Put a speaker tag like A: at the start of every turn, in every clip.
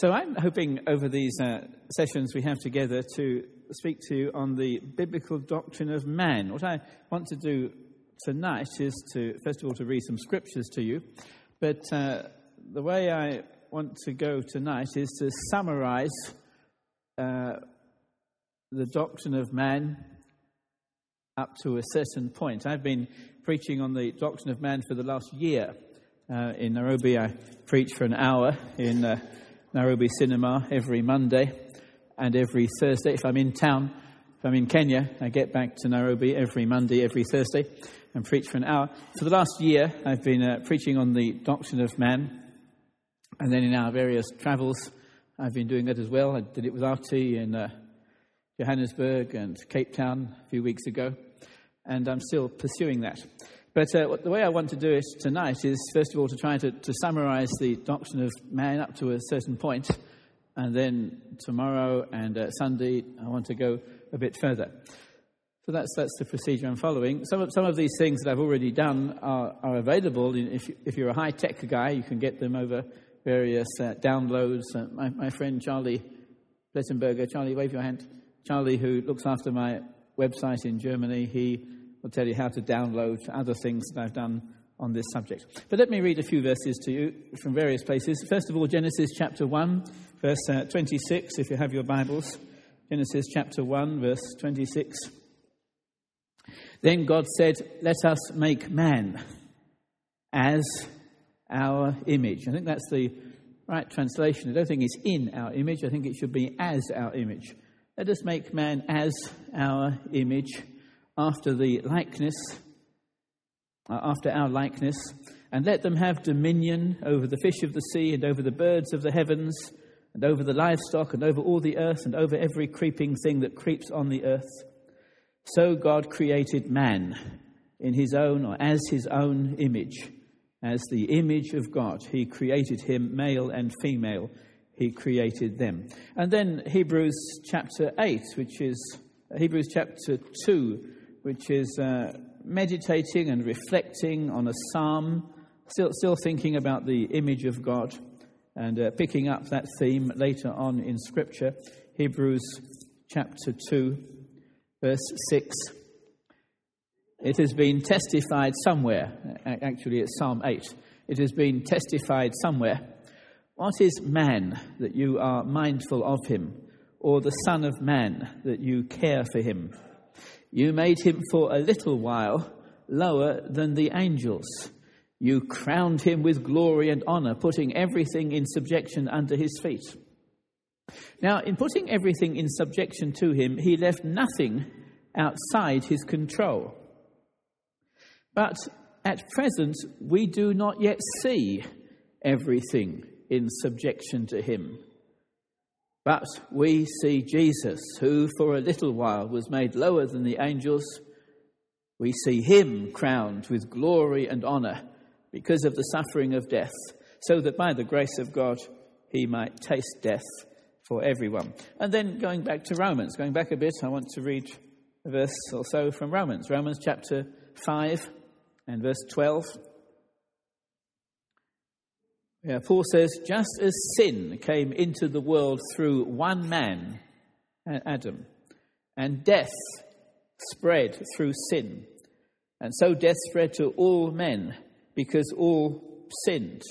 A: So I'm hoping over these uh, sessions we have together to speak to you on the biblical doctrine of man. What I want to do tonight is to, first of all, to read some scriptures to you, but uh, the way I want to go tonight is to summarize uh, the doctrine of man up to a certain point. I've been preaching on the doctrine of man for the last year. Uh, in Nairobi, I preach for an hour in uh, Nairobi Cinema every Monday and every Thursday. If I'm in town, if I'm in Kenya, I get back to Nairobi every Monday, every Thursday, and preach for an hour. For the last year, I've been uh, preaching on the doctrine of man, and then in our various travels, I've been doing that as well. I did it with RT in uh, Johannesburg and Cape Town a few weeks ago, and I'm still pursuing that. But uh, the way I want to do it tonight is, first of all, to try to, to summarize the doctrine of man up to a certain point, and then tomorrow and uh, Sunday, I want to go a bit further. So that's, that's the procedure I'm following. Some of, some of these things that I've already done are, are available. If, if you're a high tech guy, you can get them over various uh, downloads. Uh, my, my friend Charlie Plettenberger, Charlie, wave your hand. Charlie, who looks after my website in Germany, he will tell you how to download other things that I've done on this subject. But let me read a few verses to you from various places. First of all, Genesis chapter 1, verse uh, 26, if you have your Bibles. Genesis chapter 1, verse 26. Then God said, Let us make man as our image. I think that's the right translation. I don't think it's in our image, I think it should be as our image. Let us make man as our image after the likeness, uh, after our likeness, and let them have dominion over the fish of the sea and over the birds of the heavens and over the livestock and over all the earth and over every creeping thing that creeps on the earth. So God created man in his own or as his own image. As the image of God, he created him, male and female, he created them. And then Hebrews chapter 8, which is Hebrews chapter 2, which is uh, meditating and reflecting on a psalm, still, still thinking about the image of God and uh, picking up that theme later on in Scripture. Hebrews chapter 2, verse 6. It has been testified somewhere, actually, it's Psalm 8. It has been testified somewhere. What is man that you are mindful of him, or the Son of Man that you care for him? You made him for a little while lower than the angels. You crowned him with glory and honor, putting everything in subjection under his feet. Now, in putting everything in subjection to him, he left nothing outside his control. But at present, we do not yet see everything in subjection to him. But we see Jesus, who for a little while was made lower than the angels. We see him crowned with glory and honor because of the suffering of death, so that by the grace of God he might taste death for everyone. And then going back to Romans, going back a bit, I want to read a verse or so from Romans, Romans chapter 5 and verse 12. Yeah, Paul says, just as sin came into the world through one man, Adam, and death spread through sin, and so death spread to all men because all sinned.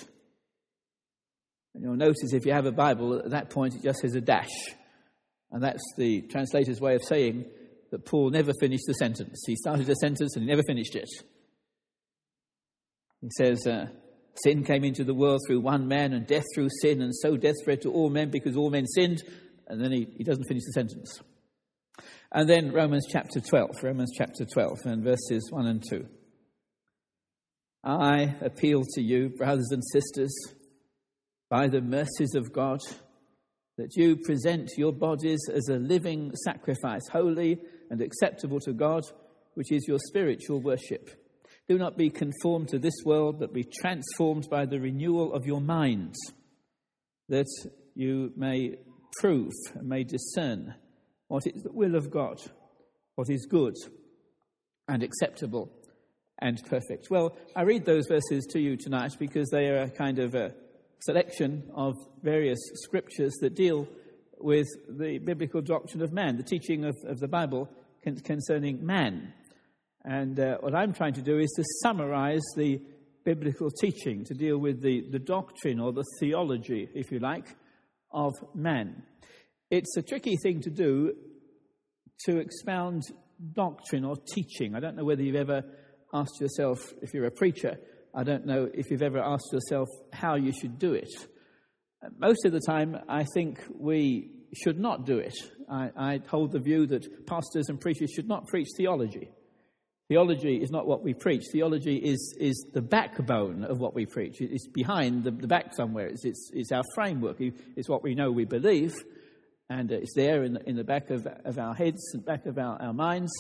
A: And you'll notice if you have a Bible, at that point it just says a dash. And that's the translator's way of saying that Paul never finished the sentence. He started a sentence and he never finished it. He says, uh, Sin came into the world through one man, and death through sin, and so death spread to all men because all men sinned. And then he, he doesn't finish the sentence. And then Romans chapter 12, Romans chapter 12, and verses 1 and 2. I appeal to you, brothers and sisters, by the mercies of God, that you present your bodies as a living sacrifice, holy and acceptable to God, which is your spiritual worship. Do not be conformed to this world, but be transformed by the renewal of your minds, that you may prove and may discern what is the will of God, what is good and acceptable and perfect. Well, I read those verses to you tonight because they are a kind of a, selection of various scriptures that deal with the biblical doctrine of man, the teaching of, of the Bible concerning man. And uh, what I'm trying to do is to summarize the biblical teaching, to deal with the, the doctrine or the theology, if you like, of man. It's a tricky thing to do to expound doctrine or teaching. I don't know whether you've ever asked yourself, if you're a preacher, I don't know if you've ever asked yourself how you should do it. Most of the time, I think we should not do it. I, I hold the view that pastors and preachers should not preach theology. Theology is not what we preach. Theology is, is the backbone of what we preach. It's behind the, the back somewhere. It's, it's, it's, our framework. It's what we know we believe. And it's there in the, in the back of, of our heads and back of our, our minds.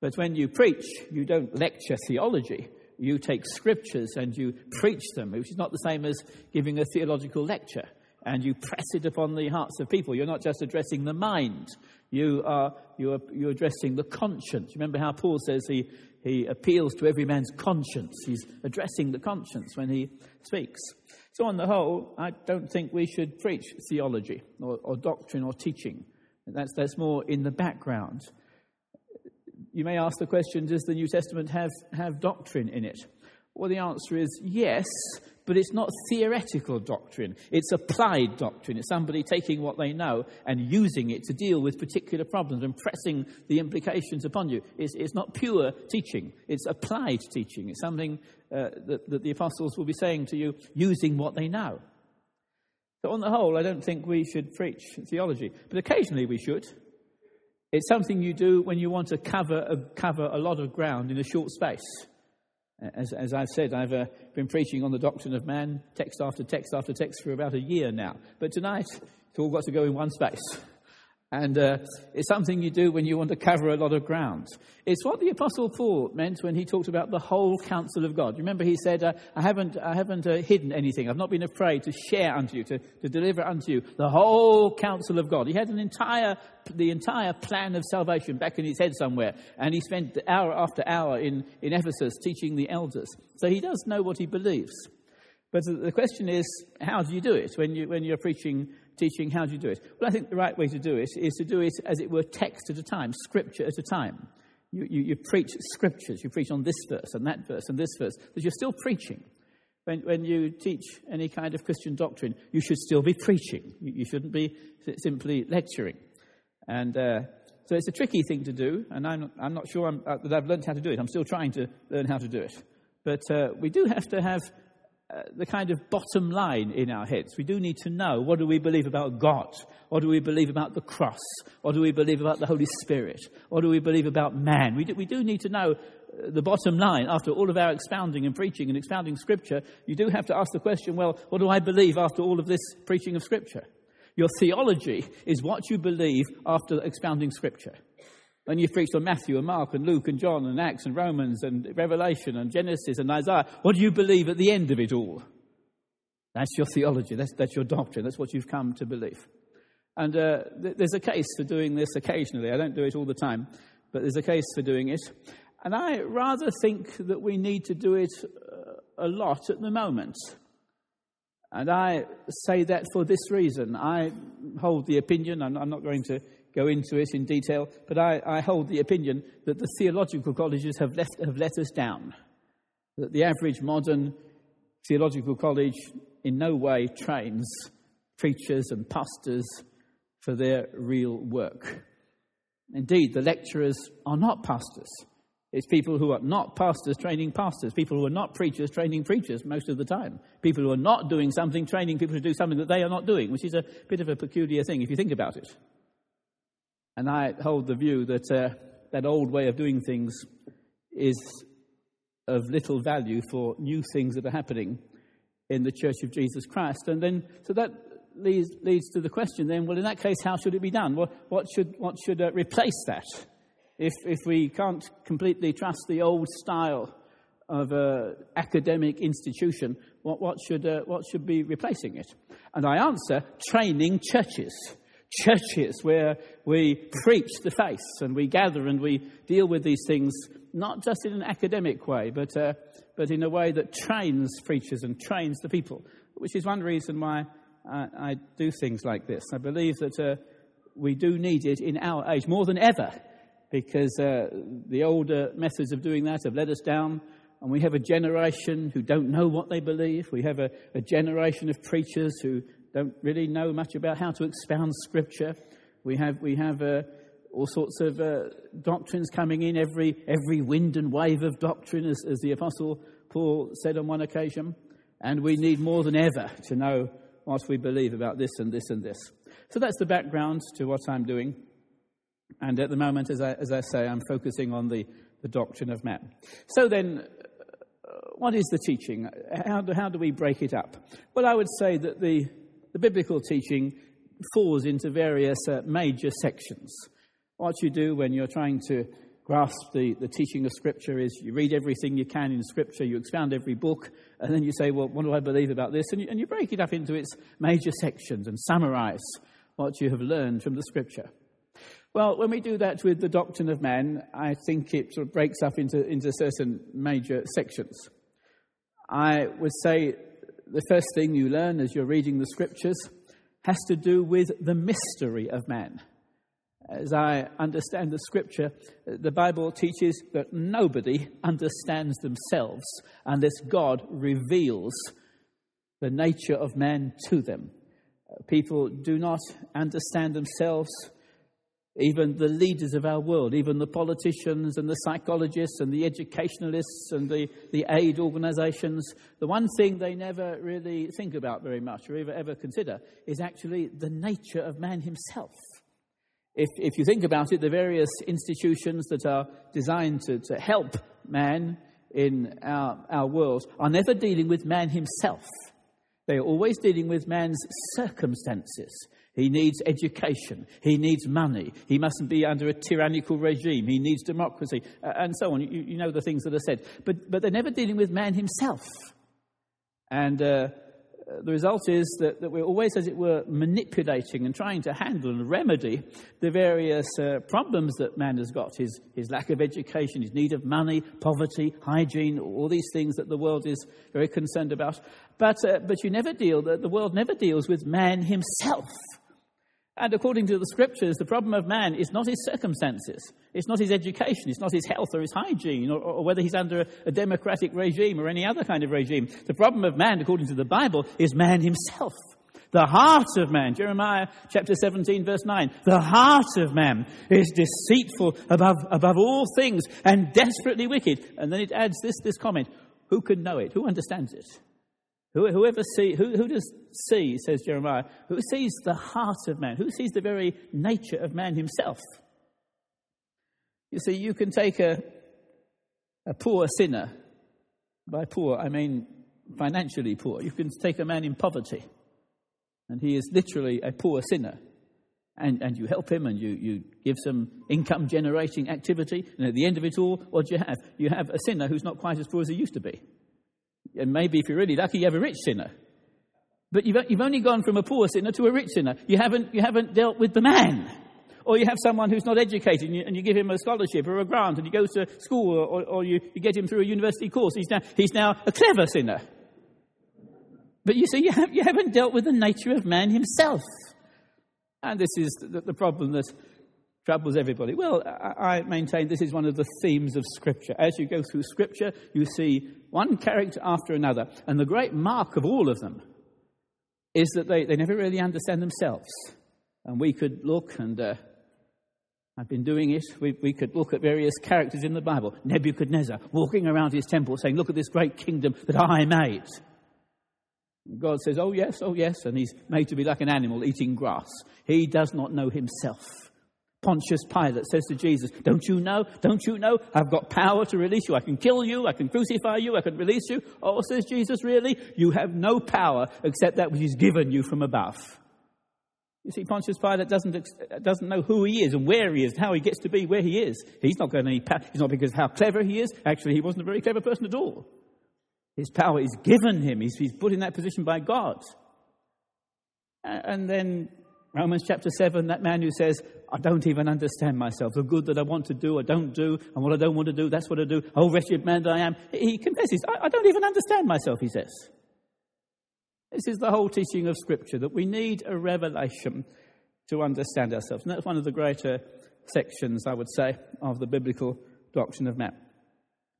A: But when you preach, you don't lecture theology. You take scriptures and you preach them, which is not the same as giving a theological lecture. And you press it upon the hearts of people. You're not just addressing the mind, you are, you are you're addressing the conscience. Remember how Paul says he, he appeals to every man's conscience. He's addressing the conscience when he speaks. So, on the whole, I don't think we should preach theology or, or doctrine or teaching. That's, that's more in the background. You may ask the question Does the New Testament have, have doctrine in it? Well, the answer is yes, but it's not theoretical doctrine. It's applied doctrine. It's somebody taking what they know and using it to deal with particular problems and pressing the implications upon you. It's, it's not pure teaching, it's applied teaching. It's something uh, that, that the apostles will be saying to you using what they know. So, on the whole, I don't think we should preach theology, but occasionally we should. It's something you do when you want to cover a, cover a lot of ground in a short space. As, as I've said, I've uh, been preaching on the doctrine of man, text after text after text, for about a year now. But tonight, it's all got to go in one space. And uh, it's something you do when you want to cover a lot of ground. It's what the Apostle Paul meant when he talked about the whole counsel of God. Remember, he said, uh, I haven't, I haven't uh, hidden anything. I've not been afraid to share unto you, to, to deliver unto you the whole counsel of God. He had an entire, the entire plan of salvation back in his head somewhere. And he spent hour after hour in, in Ephesus teaching the elders. So he does know what he believes. But the question is, how do you do it when, you, when you're preaching teaching, how do you do it? Well, I think the right way to do it is to do it, as it were, text at a time, scripture at a time. You, you, you preach scriptures, you preach on this verse and that verse and this verse, but you're still preaching. When, when you teach any kind of Christian doctrine, you should still be preaching. You, you shouldn't be simply lecturing. And uh, so it's a tricky thing to do, and I'm, I'm not sure I'm, uh, that I've learned how to do it. I'm still trying to learn how to do it. But uh, we do have to have uh, the kind of bottom line in our heads. We do need to know what do we believe about God? What do we believe about the cross? What do we believe about the Holy Spirit? What do we believe about man? We do, we do need to know uh, the bottom line. After all of our expounding and preaching and expounding Scripture, you do have to ask the question well, what do I believe after all of this preaching of Scripture? Your theology is what you believe after expounding Scripture. When you've preached on Matthew and Mark and Luke and John and Acts and Romans and Revelation and Genesis and Isaiah, what do you believe at the end of it all? That's your theology. That's, that's your doctrine. That's what you've come to believe. And uh, th- there's a case for doing this occasionally. I don't do it all the time, but there's a case for doing it. And I rather think that we need to do it uh, a lot at the moment. And I say that for this reason. I hold the opinion, I'm, I'm not going to go into it in detail, but I, I hold the opinion that the theological colleges have, left, have let us down. That the average modern theological college in no way trains preachers and pastors for their real work. Indeed, the lecturers are not pastors. It's people who are not pastors training pastors, people who are not preachers training preachers most of the time, people who are not doing something training people to do something that they are not doing, which is a bit of a peculiar thing if you think about it. And I hold the view that uh, that old way of doing things is of little value for new things that are happening in the Church of Jesus Christ. And then, so that leads, leads to the question then, well, in that case, how should it be done? What, what should, what should uh, replace that? If, if we can't completely trust the old style of an academic institution, what, what, should, uh, what should be replacing it? And I answer training churches churches where we preach the faith and we gather and we deal with these things not just in an academic way, but uh, but in a way that trains preachers and trains the people, which is one reason why I, I do things like this. I believe that uh, we do need it in our age more than ever because uh, the older methods of doing that have let us down. And we have a generation who don't know what they believe. We have a, a generation of preachers who don't really know much about how to expound Scripture. We have, we have uh, all sorts of uh, doctrines coming in, every, every wind and wave of doctrine, as, as the Apostle Paul said on one occasion. And we need more than ever to know what we believe about this and this and this. So that's the background to what I'm doing. And at the moment, as I, as I say, I'm focusing on the, the doctrine of man. So then, uh, what is the teaching? How do, how do we break it up? Well, I would say that the, the biblical teaching falls into various uh, major sections. What you do when you're trying to grasp the, the teaching of Scripture is you read everything you can in Scripture, you expound every book, and then you say, Well, what do I believe about this? And you, and you break it up into its major sections and summarize what you have learned from the Scripture. Well, when we do that with the doctrine of man, I think it sort of breaks up into, into certain major sections. I would say the first thing you learn as you're reading the scriptures has to do with the mystery of man. As I understand the scripture, the Bible teaches that nobody understands themselves unless God reveals the nature of man to them. People do not understand themselves even the leaders of our world, even the politicians and the psychologists and the educationalists and the, the aid organizations, the one thing they never really think about very much or ever, ever consider is actually the nature of man himself. If, if you think about it, the various institutions that are designed to, to help man in our, our world are never dealing with man himself. They are always dealing with man's circumstances. He needs education. He needs money. He mustn't be under a tyrannical regime. He needs democracy, and so on. You, you, know the things that are said. But, but they're never dealing with man himself. And uh, the result is that, that, we're always, as it were, manipulating and trying to handle and remedy the various uh, problems that man has got his, his lack of education, his need of money, poverty, hygiene, all these things that the world is very concerned about. But, uh, but you never deal, the world never deals with man himself. And according to the scriptures, the problem of man is not his circumstances, it's not his education, it's not his health or his hygiene, or, or, whether he's under a, a democratic regime or any other kind of regime. The problem of man, according to the Bible, is man himself. The heart of man, Jeremiah chapter 17, verse 9, the heart of man is deceitful above, above all things and desperately wicked. And then it adds this, this comment Who can know it? Who understands it? Whoever see, who, who does see, says Jeremiah, who sees the heart of man, who sees the very nature of man himself? You see, you can take a, a poor sinner, by poor I mean financially poor, you can take a man in poverty, and he is literally a poor sinner. And, and you help him and you, you give some income generating activity, and at the end of it all, what do you have? You have a sinner who's not quite as poor as he used to be. And maybe if you're really lucky, you have a rich sinner. But you've, you've only gone from a poor sinner to a rich sinner. You haven't, you haven't dealt with the man. Or you have someone who's not educated and you, and you give him a scholarship or a grant and he goes to school or, or you, you get him through a university course. He's now, he's now a clever sinner. But you see, you, have, you haven't dealt with the nature of man himself. And this is the, the problem that troubles everybody. Well, I, maintain this is one of the themes of Scripture. As you go through Scripture, you see one character after another. And the great mark of all of them is that they, they never really understand themselves. And we could look, and uh, I've been doing it, we, we could look at various characters in the Bible. Nebuchadnezzar walking around his temple saying, Look at this great kingdom that I made. God says, Oh, yes, oh, yes. And he's made to be like an animal eating grass. He does not know himself. Pontius Pilate says to Jesus, Don't you know? Don't you know? I've got power to release you. I can kill you. I can crucify you. I can release you. Oh, says Jesus, really? You have no power except that which is given you from above. You see, Pontius Pilate doesn't, doesn't know who he is and where he is, and how he gets to be where he is. He's not going to. He's not because how clever he is. Actually, he wasn't a very clever person at all. His power is given him. He's, he's put in that position by God. And then Romans chapter 7, that man who says, I don't even understand myself. The good that I want to do, I don't do. And what I don't want to do, that's what I do. Oh, wretched man that I am. He confesses, I, I don't even understand myself, he says. This is the whole teaching of Scripture, that we need a revelation to understand ourselves. And that's one of the greater sections, I would say, of the biblical doctrine of man.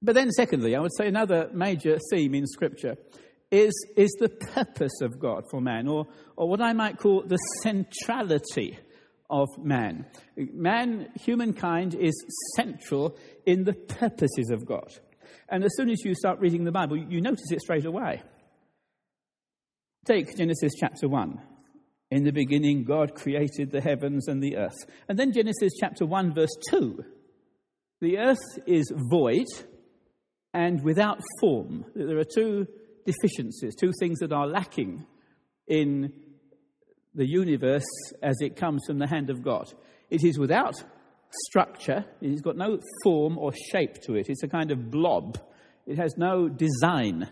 A: But then, secondly, I would say another major theme in Scripture is, is the purpose of God for man, or, or what I might call the centrality of man. Man, humankind, is central in the purposes of God. And as soon as you start reading the Bible, you notice it straight away. Take Genesis chapter 1. In the beginning, God created the heavens and the earth. And then Genesis chapter 1, verse 2. The earth is void and without form. There are two deficiencies, two things that are lacking in the universe as it comes from the hand of God. It is without structure, it has got no form or shape to it. It's a kind of blob, it has no design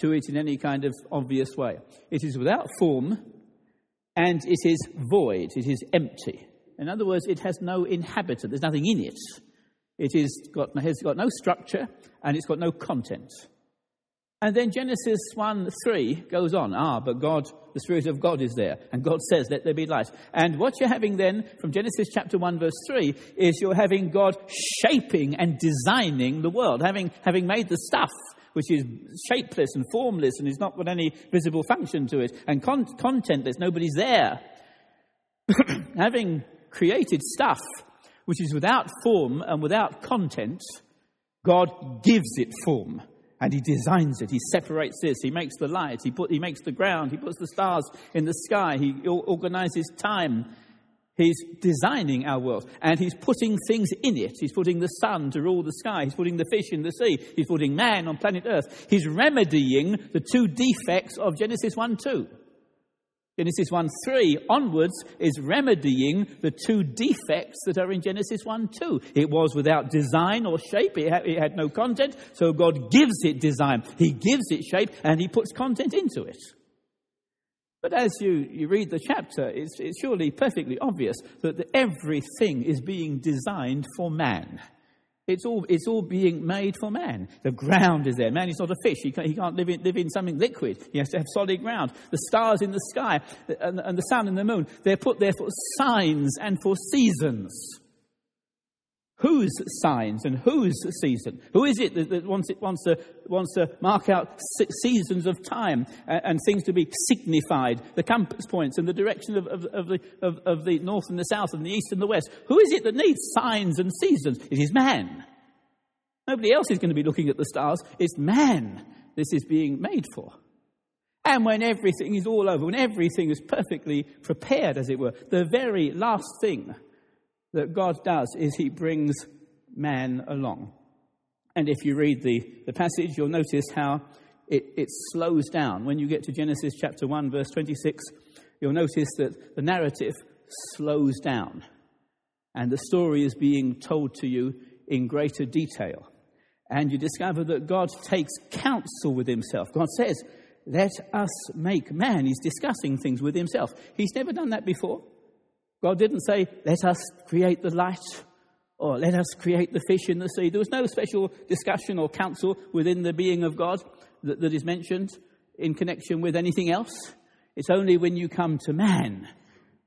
A: to it in any kind of obvious way. It is without form and it is void, it is empty. In other words, it has no inhabitant, there's nothing in it. It is got, has got no structure and it's got no content. And then Genesis 1 3 goes on. Ah, but God, the Spirit of God is there. And God says, Let there be light. And what you're having then from Genesis chapter 1, verse 3, is you're having God shaping and designing the world, having, having made the stuff which is shapeless and formless and has not got any visible function to it, and con- contentless, nobody's there. having created stuff which is without form and without content, God gives it form and he designs it. He separates this. He makes the light. He, put, he makes the ground. He puts the stars in the sky. He organizes time. He's designing our world and he's putting things in it. He's putting the sun to rule the sky. He's putting the fish in the sea. He's putting man on planet Earth. He's remedying the two defects of Genesis 1 2. Genesis 1 3 onwards is remedying the two defects that are in Genesis 1 2. It was without design or shape, it had, it had no content, so God gives it design, He gives it shape, and He puts content into it. But as you, you read the chapter, it's, it's surely perfectly obvious that everything is being designed for man. It's all, it's all being made for man. The ground is there. Man is not a fish. He can't, he can't live, in, live in something liquid. He has to have solid ground. The stars in the sky and, and the sun and the moon, they're put there for signs and for seasons. Whose signs and whose season? Who is it that, that wants, it, wants, to, wants to mark out seasons of time uh, and, and, things to be signified, the compass points and the direction of, of, of, the, of, of the north and the south and the east and the west? Who is it that needs signs and seasons? It is man. Nobody else is going to be looking at the stars. It's man this is being made for. And when everything is all over, when everything is perfectly prepared, as it were, the very last thing that God does is he brings man along. And if you read the, the passage, you'll notice how it, it slows down. When you get to Genesis chapter 1, verse 26, you'll notice that the narrative slows down and the story is being told to you in greater detail. And you discover that God takes counsel with himself. God says, Let us make man. He's discussing things with himself. He's never done that before. God didn't say, let us create the light or let us create the fish in the sea. There was no special discussion or counsel within the being of God that, that is mentioned in connection with anything else. It's only when you come to man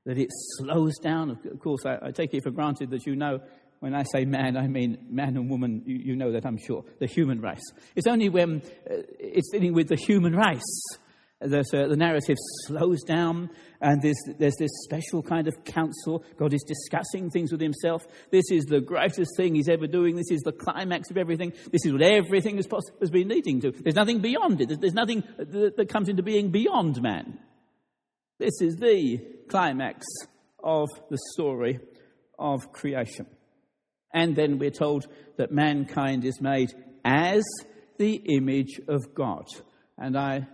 A: that it slows down. Of course, I, I take it for granted that you know when I say man, I mean man and woman. You, you know that, I'm sure. The human race. It's only when uh, it's dealing with the human race uh, the narrative slows down and there's, there's this special kind of counsel. God is discussing things with himself. This is the greatest thing he's ever doing. This is the climax of everything. This is what everything has, poss- has been leading to. There's nothing beyond it. There's nothing that, that comes into being beyond man. This is the climax of the story of creation. And then we're told that mankind is made as the image of God. And I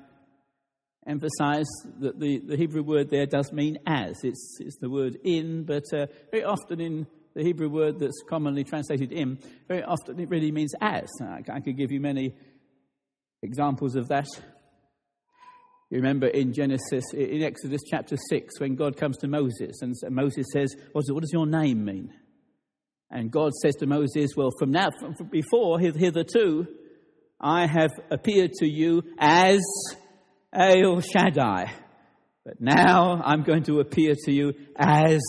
A: emphasize that the, the Hebrew word there does mean as. It's, it's the word in, but uh, very often in the Hebrew word that's commonly translated in, very often it really means as. I, I could give you many examples of that. You remember in Genesis, in Exodus chapter 6, when God comes to Moses and Moses says, What does your name mean? And God says to Moses, Well, from now, from before, hitherto, I have appeared to you as El Shaddai. But now I'm going to appear to you as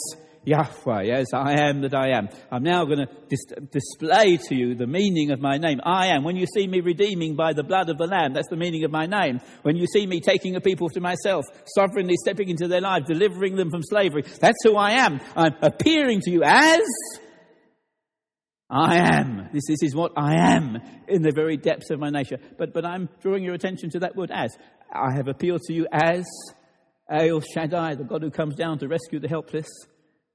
A: Yahweh, yes, I am that I am. I'm now going to dis- display to you the meaning of my name. I am. When you see me redeeming by the blood of the Lamb, that's the meaning of my name. When you see me taking a people to myself, sovereignly stepping into their lives, delivering them from slavery, that's who I am. I'm appearing to you as I am. This, this is what I am in the very depths of my nature. But, but I'm drawing your attention to that word as. I have appealed to you as El Shaddai, the God who comes down to rescue the helpless.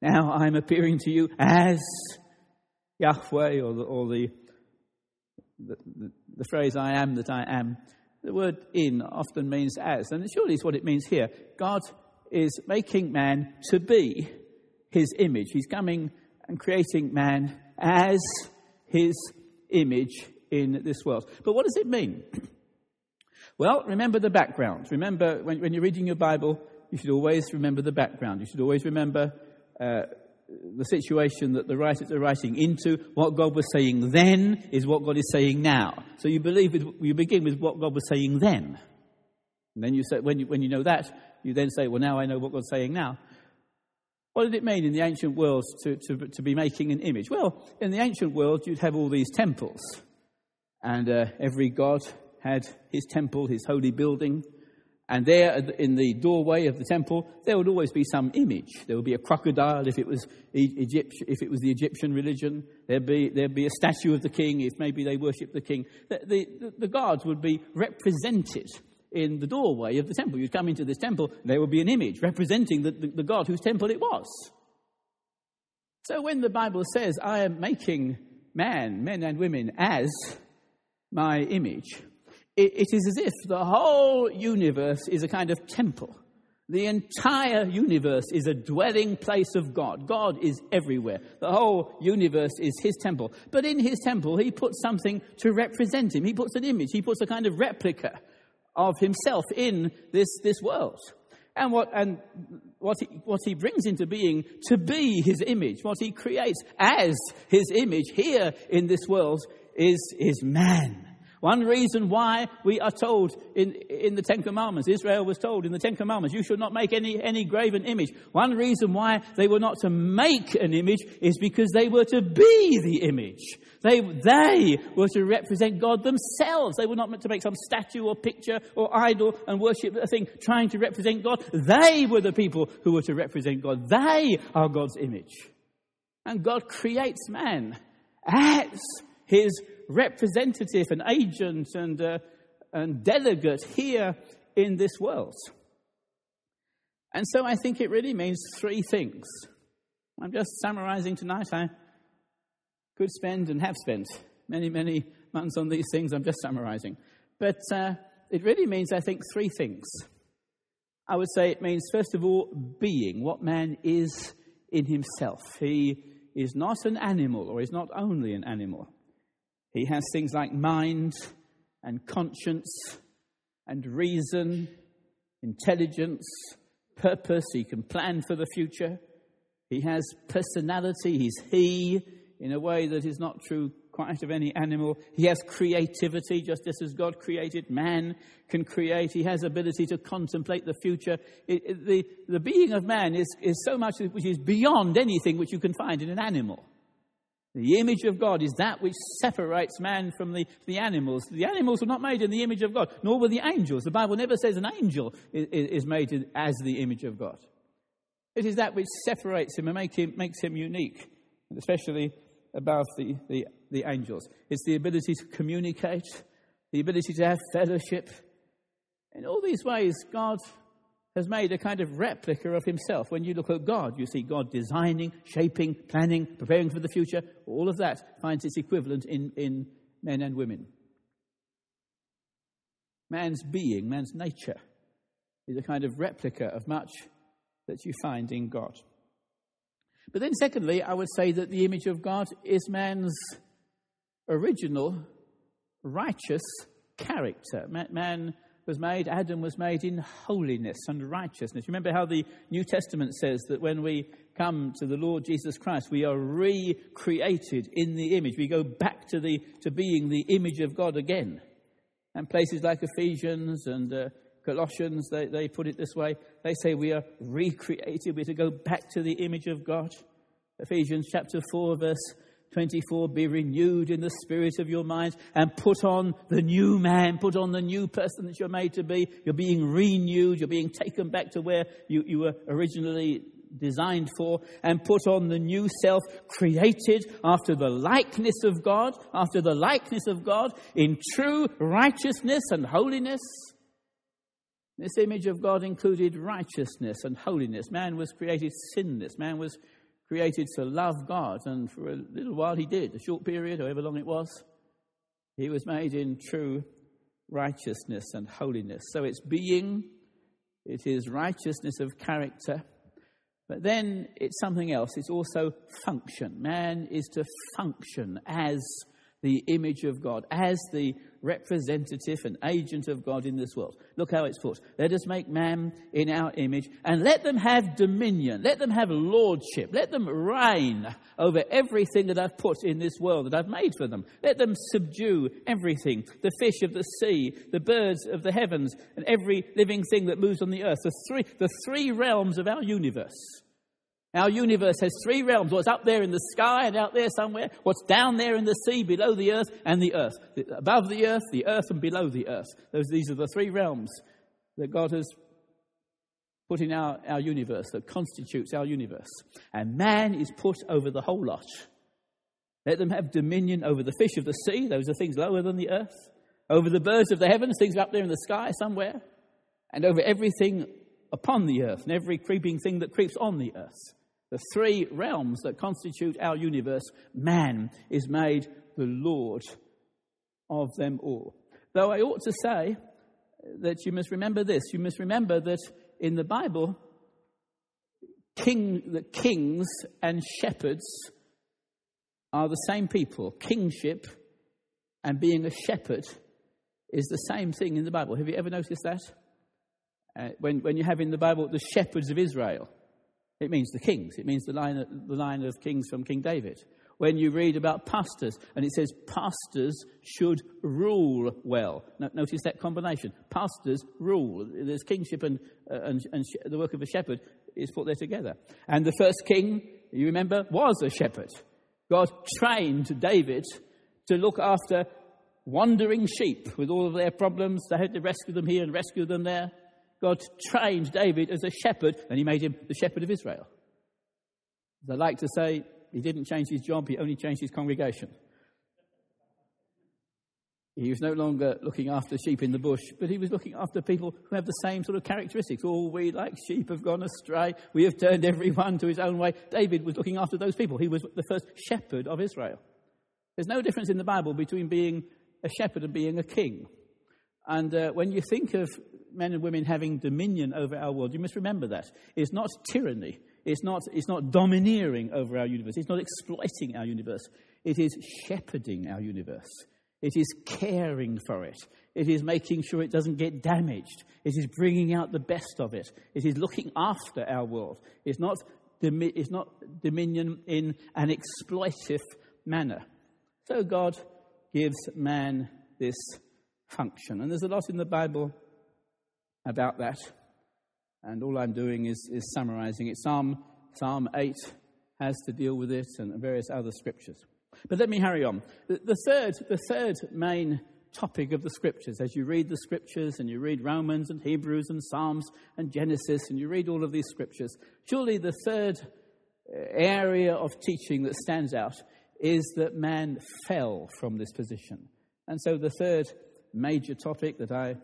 A: Now I'm appearing to you as Yahweh, or the, or the, the, the, the phrase I am that I am. The word in often means as, and it surely is what it means here. God is making man to be his image. He's coming and creating man as his image in this world. But what does it mean? Well, remember the background. Remember, when, when, you're reading your Bible, you should always remember the background. You should always remember uh, the situation that the writers are writing into. What God was saying then is what God is saying now. So you believe with, you begin with what God was saying then. And then you say, when you, when you know that, you then say, well, now I know what God's saying now. What did it mean in the ancient world to, to, to be making an image? Well, in the ancient world, you'd have all these temples. And uh, every god had his temple, his holy building. And there in the doorway of the temple, there would always be some image. There would be a crocodile if it was, Egypt, if it was the Egyptian religion. There'd be, there'd be a statue of the king if maybe they worshipped the king. The, the, the gods would be represented in the doorway of the temple. You'd come into this temple, there would be an image representing the, the, the God whose temple it was. So when the Bible says, I am making man, men and women, as my image, it, is as if the whole universe is a kind of temple. The entire universe is a dwelling place of God. God is everywhere. The whole universe is His temple. But in His temple, He puts something to represent Him. He puts an image. He puts a kind of replica of Himself in this, this world. And what, and what, he, what He brings into being to be His image, what He creates as His image here in this world is, is man. One reason why we are told in, in the Ten Commandments, Israel was told in the Ten Commandments, you should not make any, any graven image. One reason why they were not to make an image is because they were to be the image. They, they were to represent God themselves. They were not meant to make some statue or picture or idol and worship a thing trying to represent God. They were the people who were to represent God. They are God's image. And God creates man as his representative and agent and, uh, and delegate here in this world. And so I think it really means three things. I'm just summarizing tonight. I could spend and have spent many, many months on these things. I'm just summarizing. But uh, it really means, I think, three things. I would say it means, first of all, being, what man is in himself. He is not an animal, or is not only an animal. He has things like mind and conscience and reason, intelligence, purpose. He can plan for the future. He has personality. He's he in a way that is not true quite of any animal. He has creativity, just as God created. Man can create. He has ability to contemplate the future. It, it, the, the being of man is, is so much which is beyond anything which you can find in an animal. The image of God is that which separates man from the, the animals. The animals were not made in the image of God, nor were the angels. The Bible never says an angel is, is made as the image of God. It is that which separates him and make him, makes him unique, especially above the, the, the angels. It's the ability to communicate, the ability to have fellowship. In all these ways, God has made a kind of replica of himself. When you look at God, you see God designing, shaping, planning, preparing for the future. All of that finds its equivalent in, in men and women. Man's being, man's nature, is a kind of replica of much that you find in God. But then, secondly, I would say that the image of God is man's original righteous character. Man was made, Adam was made in holiness and righteousness. Remember how the New Testament says that when we come to the Lord Jesus Christ, we are recreated in the image. We go back to, the, to being the image of God again. And places like Ephesians and uh, Colossians, they, they put it this way. They say we are recreated. We're to go back to the image of God. Ephesians chapter 4, verse 24 Be renewed in the spirit of your mind and put on the new man, put on the new person that you're made to be. You're being renewed, you're being taken back to where you, you were originally designed for, and put on the new self created after the likeness of God, after the likeness of God in true righteousness and holiness. This image of God included righteousness and holiness. Man was created sinless. Man was created to love God, and for a little while he did, a short period, however long it was. He was made in true righteousness and holiness. So it's being, it is righteousness of character, but then it's something else. It's also function. Man is to function as the image of God, as the representative and agent of God in this world. Look how it's put. Let us make man in our image and let them have dominion. Let them have lordship. Let them reign over everything that I've put in this world that I've made for them. Let them subdue everything the fish of the sea, the birds of the heavens, and every living thing that moves on the earth. The three, the three realms of our universe. Our universe has three realms what's up there in the sky and out there somewhere, what's down there in the sea, below the earth, and the earth. Above the earth, the earth, and below the earth. Those, these are the three realms that God has put in our, our universe, that constitutes our universe. And man is put over the whole lot. Let them have dominion over the fish of the sea, those are things lower than the earth, over the birds of the heavens, things up there in the sky somewhere, and over everything upon the earth, and every creeping thing that creeps on the earth the three realms that constitute our universe, man is made the Lord of them all. Though I ought to say that you must remember this you must remember that in the Bible, king, the kings and shepherds are the same people. Kingship and being a shepherd is the same thing in the Bible. Have you ever noticed that? Uh, when, when you have in the Bible the shepherds of Israel, it means the kings. It means the line, of, the line of kings from King David. When you read about pastors, and it says pastors should rule well. Notice that combination. Pastors rule. There's kingship and, uh, and, and the work of a shepherd is put there together. And the first king, you remember, was a shepherd. God trained David to look after wandering sheep with all of their problems. They had to rescue them here and rescue them there. God trained David as a shepherd, and he made him the shepherd of Israel. As I like to say, he didn't change his job, he only changed his congregation. He was no longer looking after sheep in the bush, but he was looking after people who have the same sort of characteristics. All we like sheep have gone astray. We have turned everyone to his own way. David was looking after those people. He was the first shepherd of Israel. There's no difference in the Bible between being a shepherd and being a king. And uh, when you think of men and women having dominion over our world, you must remember that. It's not tyranny. It's not, it's not domineering over our universe. It's not exploiting our universe. It is shepherding our universe. It is caring for it. It is making sure it doesn't get damaged. It is bringing out the best of it. It is looking after our world. It's not, it's not dominion in an exploitive manner. So God gives man this function. And there's a lot in the Bible about that. And all I'm doing is, is summarizing it. Psalm, Psalm 8 has to deal with it and various other scriptures. But let me hurry on. The, the, third, the third main topic of the scriptures, as you read the scriptures and you read Romans and Hebrews and Psalms and Genesis and you read all of these scriptures, surely the third area of teaching that stands out is that man fell from this position. And so the third major topic that I uh,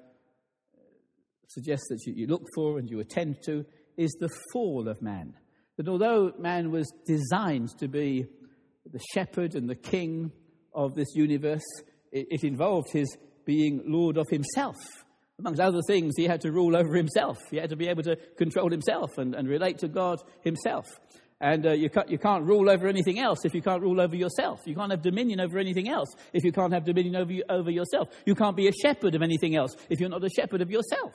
A: suggest that you, look for and you attend to is the fall of man. That although man was designed to be the shepherd and the king of this universe, it, it involved his being Lord of himself. Amongst other things, he had to rule over himself. He had to be able to control himself and, and relate to God himself. And uh, you, can't, you can't rule over anything else if you can't rule over yourself. You can't have dominion over anything else if you can't have dominion over, you, over yourself. You can't be a shepherd of anything else if you're not a shepherd of yourself.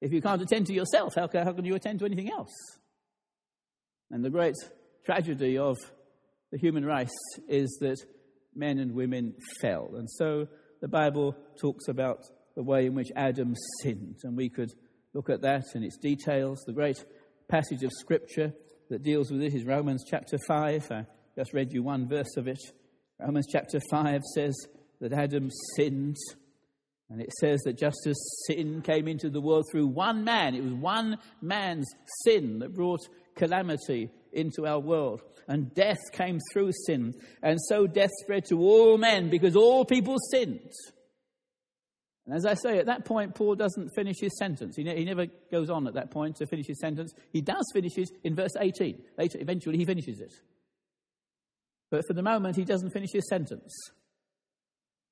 A: If you can't attend to yourself, how can, how can you attend to anything else? And the great tragedy of the human race is that men and women fell. And so the Bible talks about the way in which Adam sinned. And we could look at that in its details. The great passage of Scripture that deals with it is Romans chapter 5. I just read you one verse of it. Romans chapter 5 says that Adam sinned. And it says that just as sin came into the world through one man, it was one man's sin that brought calamity into our world. And death came through sin. And so death spread to all men because all people sinned. And as I say, at that point, Paul doesn't finish his sentence. He, ne- he never goes on at that point to finish his sentence. He does finish it in verse 18. Later, eventually, he finishes it. But for the moment, he doesn't finish his sentence.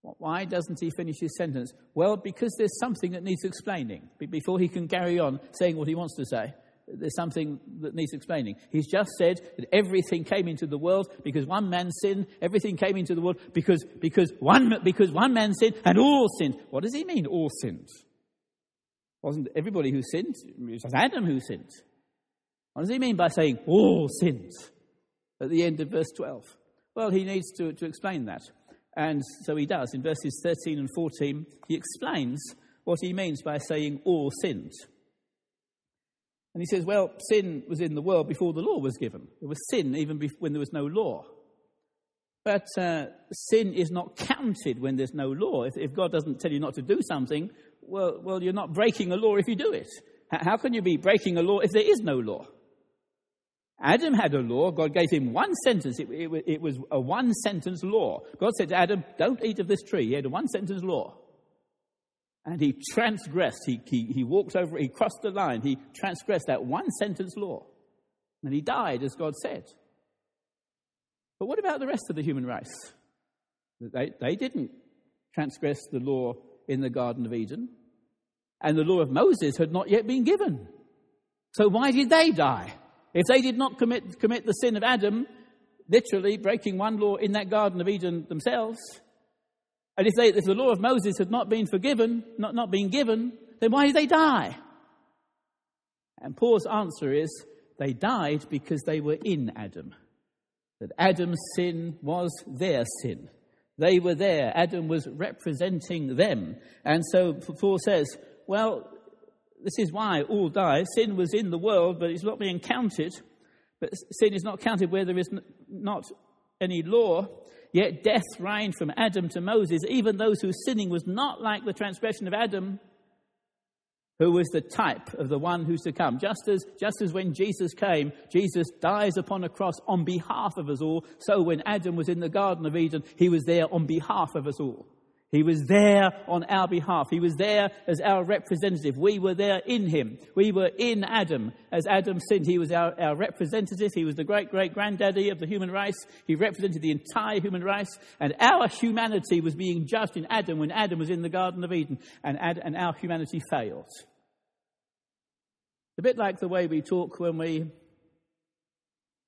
A: Why doesn't he finish his sentence? Well, because there's something that needs explaining before he can carry on saying what he wants to say there's something that needs explaining. He's just said that everything came into the world because one man sinned. Everything came into the world because, because, one, because one man sinned and all sinned. What does he mean, all sinned? Wasn't everybody who sinned? It was Adam who sinned. What does he mean by saying all sinned at the end of verse 12? Well, he needs to, to explain that. And so he does. In verses 13 and 14, he explains what he means by saying all sinned. And he says, well, sin was in the world before the law was given. There was sin even when there was no law. But uh, sin is not counted when there's no law. If, if, God doesn't tell you not to do something, well, well, you're not breaking a law if you do it. How can you be breaking a law if there is no law? Adam had a law. God gave him one sentence. It, it, it was a one sentence law. God said to Adam, Don't eat of this tree. He had a one sentence law. And he transgressed, he, he, he walked over, he crossed the line, he transgressed that one sentence law. And he died, as God said. But what about the rest of the human race? They, they didn't transgress the law in the Garden of Eden, and the law of Moses had not yet been given. So why did they die? If they did not commit, commit the sin of Adam, literally breaking one law in that Garden of Eden themselves, and if, they, if the law of Moses had not been forgiven, not, not been given, then why did they die? And Paul's answer is they died because they were in Adam. That Adam's sin was their sin. They were there. Adam was representing them. And so Paul says, well, this is why all die. Sin was in the world, but it's not being counted. But sin is not counted where there is not any law. Yet death reigned from Adam to Moses, even those whose sinning was not like the transgression of Adam, who was the type of the one who's to come. Just as, just as when Jesus came, Jesus dies upon a cross on behalf of us all, so when Adam was in the Garden of Eden, he was there on behalf of us all. He was there on our behalf. He was there as our representative. We were there in him. We were in Adam. As Adam sinned, he was our, our representative. He was the great great granddaddy of the human race. He represented the entire human race. And our humanity was being judged in Adam when Adam was in the Garden of Eden. And, Ad, and our humanity failed. A bit like the way we talk when we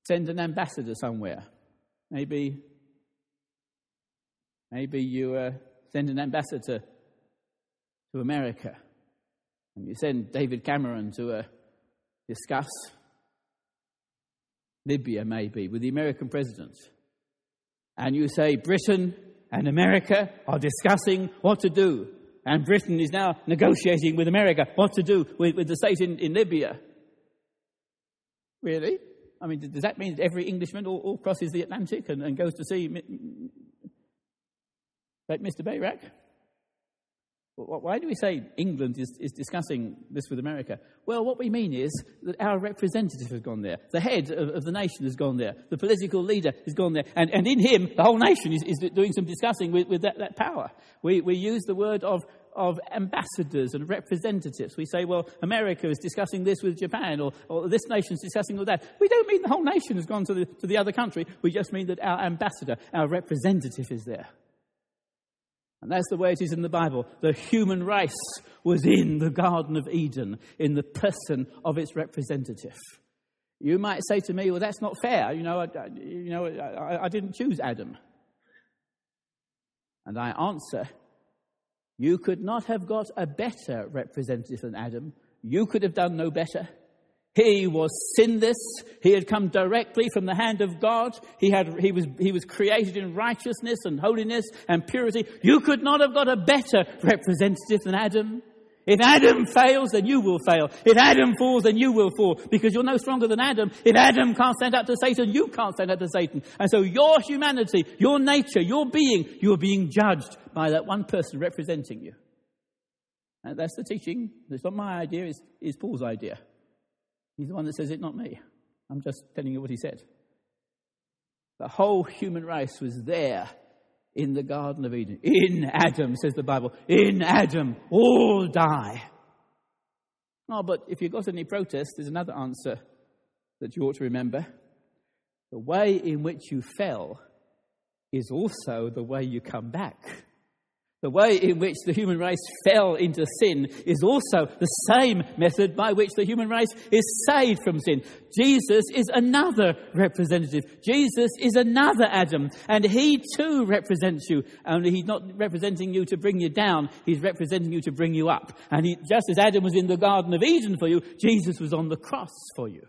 A: send an ambassador somewhere. Maybe, maybe you. Uh, send an ambassador to America. And you send David Cameron to uh, discuss Libya, maybe, with the American president. And you say Britain and America are discussing what to do. And Britain is now negotiating with America what to do with, with the state in, in Libya. Really? I mean, does that mean that every Englishman all, all crosses the Atlantic and, and goes to see Right, Mr. Bayrak? Why do we say England is, is discussing this with America? Well, what we mean is that our representative has gone there. The head of, of the nation has gone there. The political leader has gone there. And, and in him, the whole nation is, is doing some discussing with, with that, that power. We, we use the word of, of ambassadors and representatives. We say, well, America is discussing this with Japan, or, or this nation is discussing with that. We don't mean the whole nation has gone to the, to the other country. We just mean that our ambassador, our representative is there. And that's the way it is in the Bible. The human race was in the Garden of Eden in the person of its representative. You might say to me, well, that's not fair. You know, I, you know, I, I didn't choose Adam. And I answer, you could not have got a better representative than Adam. You could have done no better. He was sinless. He had come directly from the hand of God. He, had, he, was, he was created in righteousness and holiness and purity. You could not have got a better representative than Adam. If Adam fails, then you will fail. If Adam falls, then you will fall because you're no stronger than Adam. If Adam can't stand up to Satan, you can't stand up to Satan. And so your humanity, your nature, your being, you are being judged by that one person representing you. And that's the teaching. It's not my idea, it's, it's Paul's idea. He's the one that says it, not me. I'm just telling you what he said. The whole human race was there in the Garden of Eden. In Adam, says the Bible. In Adam, all die. Oh, but if you've got any protest, there's another answer that you ought to remember. The way in which you fell is also the way you come back. The way in which the human race fell into sin is also the same method by which the human race is saved from sin. Jesus is another representative. Jesus is another Adam, and he too represents you. Only he's not representing you to bring you down, he's representing you to bring you up. And he, just as Adam was in the Garden of Eden for you, Jesus was on the cross for you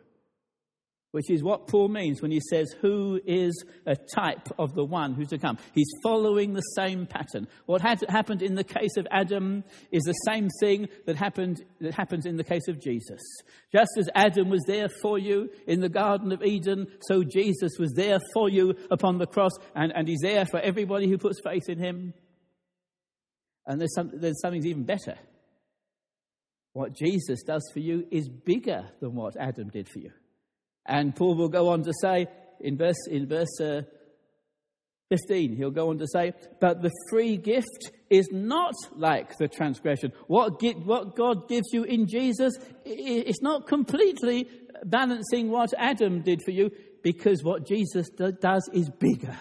A: which is what Paul means when he says, Who is a type of the one who's to come? He's following the same pattern. What had happened in the case of Adam is the same thing that happened that happens in the case of Jesus. Just as Adam was there for you in the Garden of Eden, so Jesus was there for you upon the cross, and, and he's there for everybody who puts faith in him. And there's, some, there's something even better. What Jesus does for you is bigger than what Adam did for you. And Paul will go on to say in verse, in verse uh, 15, he'll go on to say, But the free gift is not like the transgression. What, what God gives you in Jesus, it's not completely balancing what Adam did for you, because what Jesus does is bigger.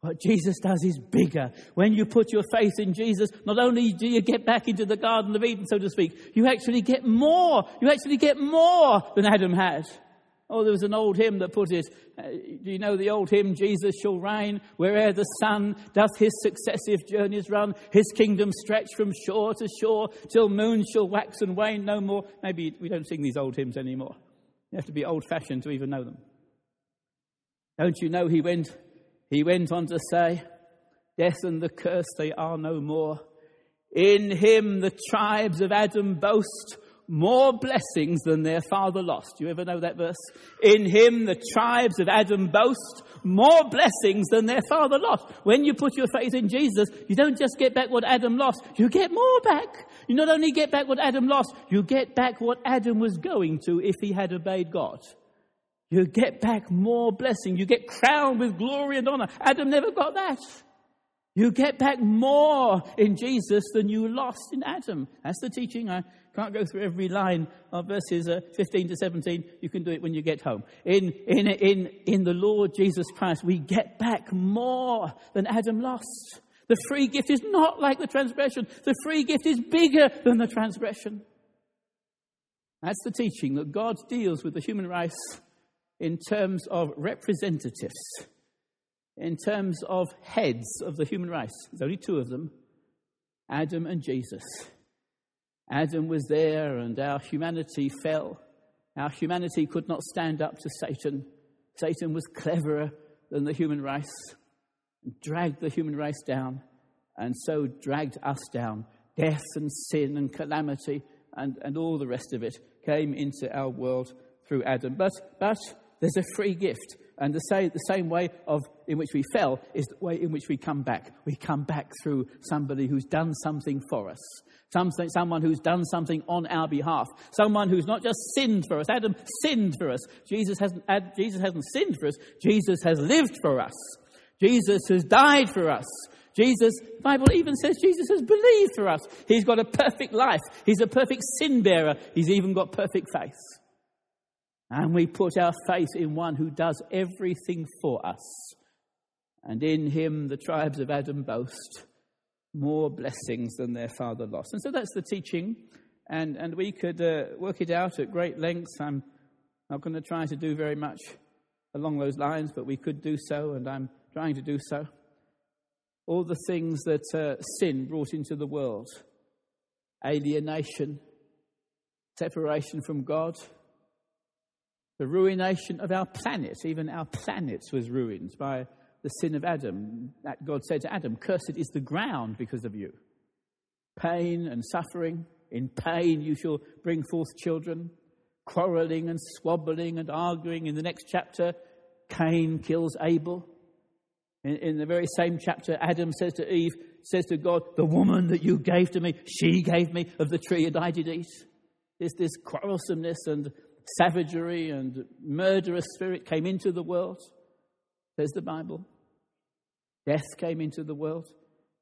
A: What Jesus does is bigger. When you put your faith in Jesus, not only do you get back into the Garden of Eden, so to speak, you actually get more. You actually get more than Adam had. Oh, there was an old hymn that put it. Uh, do you know the old hymn, Jesus shall reign where'er the sun doth his successive journeys run, his kingdom stretch from shore to shore, till moon shall wax and wane no more. Maybe we don't sing these old hymns anymore. You have to be old fashioned to even know them. Don't you know he went, he went on to say, Death and the curse, they are no more. In him the tribes of Adam boast more blessings than their father lost. You ever know that verse? In him the tribes of Adam boast more blessings than their father lost. When you put your faith in Jesus, you don't just get back what Adam lost, you get more back. You not only get back what Adam lost, you get back what Adam was going to if he had obeyed God. You get back more blessing. You get crowned with glory and honor. Adam never got that. You get back more in Jesus than you lost in Adam. That's the teaching. I can't go through every line of verses uh, 15 to 17. You can do it when you get home. In, in, in, in the Lord Jesus Christ, we get back more than Adam lost. The free gift is not like the transgression. The free gift is bigger than the transgression. That's the teaching that God deals with the human race in terms of representatives in terms of heads of the human race. There's only two of them Adam and Jesus. Adam was there, and our humanity fell. Our humanity could not stand up to Satan. Satan was cleverer than the human race, dragged the human race down, and so dragged us down. Death and sin and calamity and, and all the rest of it came into our world through Adam. But, but there's a free gift. And the same, the same way of in which we fell is the way in which we come back. We come back through somebody who's done something for us. Something, someone who's done something on our behalf. Someone who's not just sinned for us. Adam sinned for us. Jesus hasn't, Jesus hasn't sinned for us. Jesus has lived for us. Jesus has died for us. Jesus, the Bible even says Jesus has believed for us. He's got a perfect life. He's a perfect sin bearer. He's even got perfect faith. And we put our faith in one who does everything for us. And in him the tribes of Adam boast more blessings than their father lost. And so that's the teaching. And, and we could uh, work it out at great length. I'm, Not going to try to do very much along those lines, but we could do so, and I'm trying to do so. All the things that uh, sin brought into the world alienation, separation from God, the ruination of our planet. Even our planet was ruined by the sin of Adam. That God said to Adam, Cursed is the ground because of you. Pain and suffering. In pain you shall bring forth children. Quarreling and squabbling and arguing. In the next chapter, Cain kills Abel. In, in the very same chapter, Adam says to Eve, says to God, The woman that you gave to me, she gave me of the tree and I did eat. This quarrelsomeness and savagery and murderous spirit came into the world, says the Bible. Death came into the world.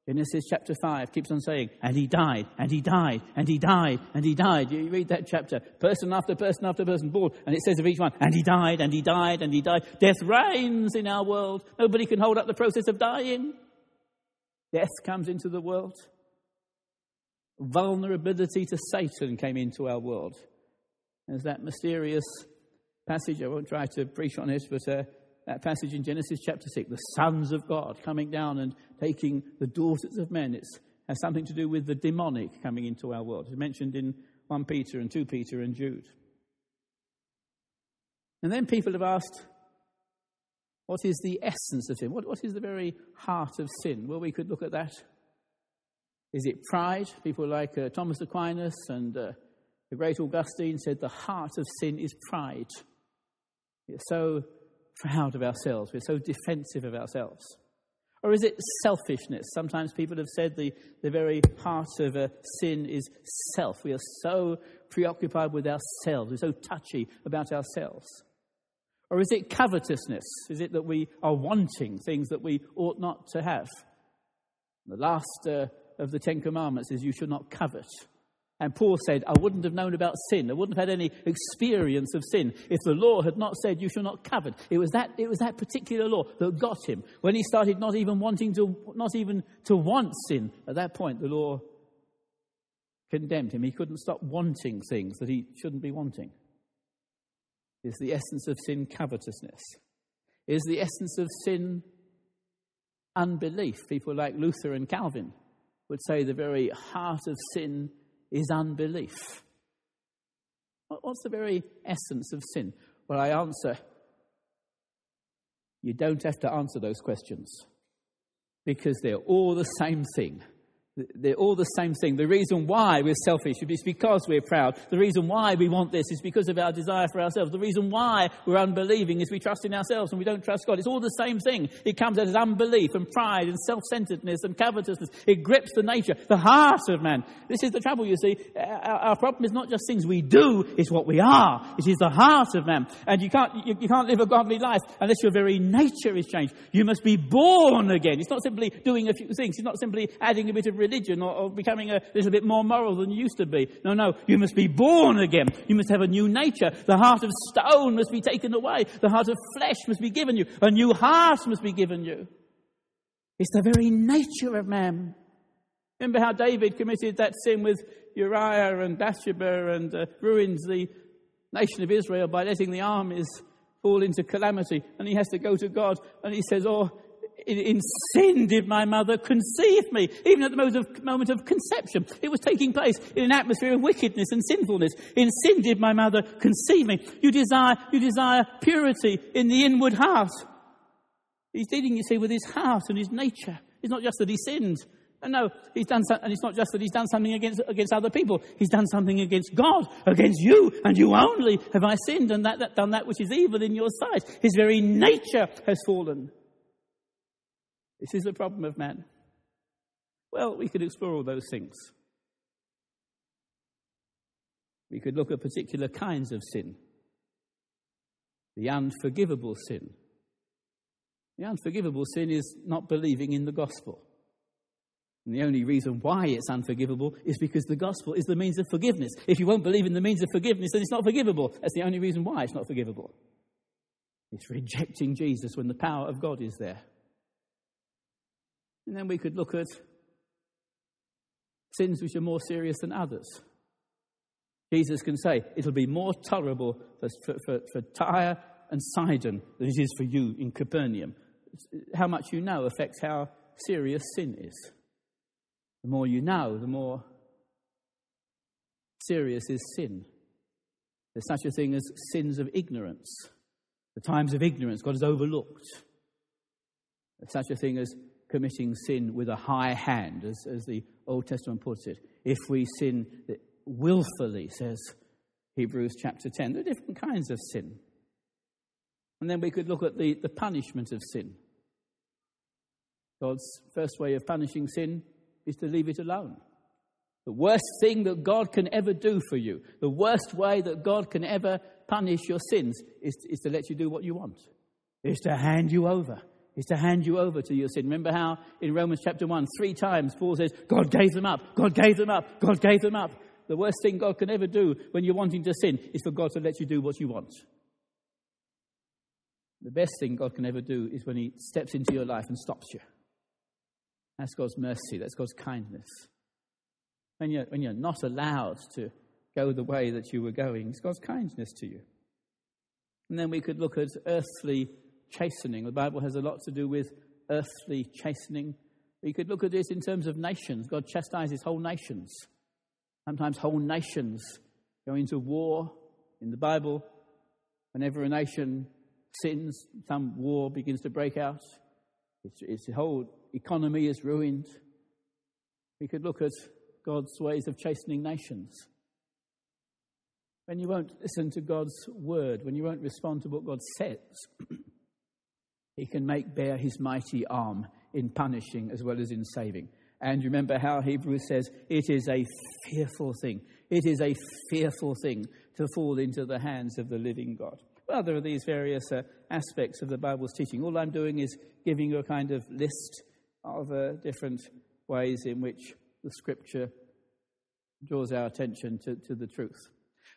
A: Genesis chapter 5 keeps on saying, and he died, and he died, and he died, and he died. You read that chapter, person after person after person born, and it says of each one, and he died, and he died, and he died. Death reigns in our world. Nobody can hold up the process of dying. Death comes into the world. Vulnerability to Satan came into our world. There's that mysterious passage, I won't try to preach on it, but uh, that passage in Genesis chapter 6, the sons of God coming down and taking the daughters of men. It has something to do with the demonic coming into our world. It's mentioned in 1 Peter and 2 Peter and Jude. And then people have asked, what is the essence of sin? What, what is the very heart of sin? Well, we could look at that. Is it pride? People like uh, Thomas Aquinas and uh, the great Augustine said the heart of sin is pride. We're so proud of ourselves, we're so defensive of ourselves. Or is it selfishness? Sometimes people have said the, the very heart of a sin is self. We are so preoccupied with ourselves, we're so touchy about ourselves. Or is it covetousness? Is it that we are wanting things that we ought not to have? The last uh, of the Ten Commandments is you should not covet. And Paul said, I wouldn't have known about sin. I wouldn't have had any experience of sin if the law had not said, You shall not covet. It was that, it was that particular law that got him. When he started not even wanting to, not even to want sin, at that point, the law condemned him. He couldn't stop wanting things that he shouldn't be wanting. Is the essence of sin covetousness? Is the essence of sin unbelief? People like Luther and Calvin would say the very heart of sin is unbelief. What's the very essence of sin? Well, I answer you don't have to answer those questions because they're all the same thing. They're all the same thing. The reason why we're selfish is because we're proud. The reason why we want this is because of our desire for ourselves. The reason why we're unbelieving is we trust in ourselves and we don't trust God. It's all the same thing. It comes out as unbelief and pride and self-centeredness and covetousness. It grips the nature, the heart of man. This is the trouble, you see. Uh, our, problem is not just things we do, it's what we are. It is the heart of man. And you can't, you, you can't live a godly life unless your very nature is changed. You must be born again. It's not simply doing a few things. It's not simply adding a bit of religion or, or becoming a little bit more moral than you used to be. No, no, you must be born again. You must have a new nature. The heart of stone must be taken away. The heart of flesh must be given you. A new heart must be given you. It's the very nature of man. Remember how David committed that sin with Uriah and Bathsheba and uh, ruins the nation of Israel by letting the armies fall into calamity. And he has to go to God and he says, Oh, in sin did my mother conceive me, even at the moment of, moment of conception. It was taking place in an atmosphere of wickedness and sinfulness. In sin did my mother conceive me. You desire, you desire purity in the inward heart. He's dealing, you see, with his heart and his nature. It's not just that he sinned. And no, he's done so, and it's not just that he's done something against, against other people. He's done something against God, against you, and you only have I sinned and that, that, done that which is evil in your sight. His very nature has fallen. This is the problem of man. Well, we could explore all those things. We could look at particular kinds of sin. The unforgivable sin. The unforgivable sin is not believing in the gospel. And the only reason why it's unforgivable is because the gospel is the means of forgiveness. If you won't believe in the means of forgiveness, then it's not forgivable. That's the only reason why it's not forgivable. It's rejecting Jesus when the power of God is there. And then we could look at sins which are more serious than others. Jesus can say, It'll be more tolerable for, for, for, Tyre and Sidon than it is for you in Capernaum. How much you know affects how serious sin is. The more you know, the more serious is sin. There's such a thing as sins of ignorance. The times of ignorance God has overlooked. There's such a thing as committing sin with a high hand, as, as the Old Testament puts it. If we sin willfully, says Hebrews chapter 10, there are different kinds of sin. And then we could look at the, the punishment of sin. God's first way of punishing sin is to leave it alone. The worst thing that God can ever do for you, the worst way that God can ever punish your sins is, is to let you do what you want, is to hand you over, is to hand you over to your sin. Remember how in Romans chapter 1, three times Paul says, God gave them up, God gave them up, God gave them up. The worst thing God can ever do when you're wanting to sin is for God to let you do what you want. The best thing God can ever do is when He steps into your life and stops you. That's God's mercy, that's God's kindness when you're, when you're not allowed to go the way that you were going. It's God's kindness to you. And then we could look at earthly chastening. The Bible has a lot to do with earthly chastening. We could look at this in terms of nations. God chastises whole nations. Sometimes whole nations go into war. In the Bible, whenever a nation sins, some war begins to break out. Its, its whole economy is ruined. We could look at God's ways of chastening nations. When you won't listen to God's word, when you won't respond to what God says, He can make bare His mighty arm in punishing as well as in saving. And remember how Hebrews says, it is a fearful thing. It is a fearful thing to fall into the hands of the living God. Well, there are these various uh, aspects of the Bible's teaching. All I'm doing is giving you a kind of list of uh, different ways in which the scripture draws our attention to, to the truth.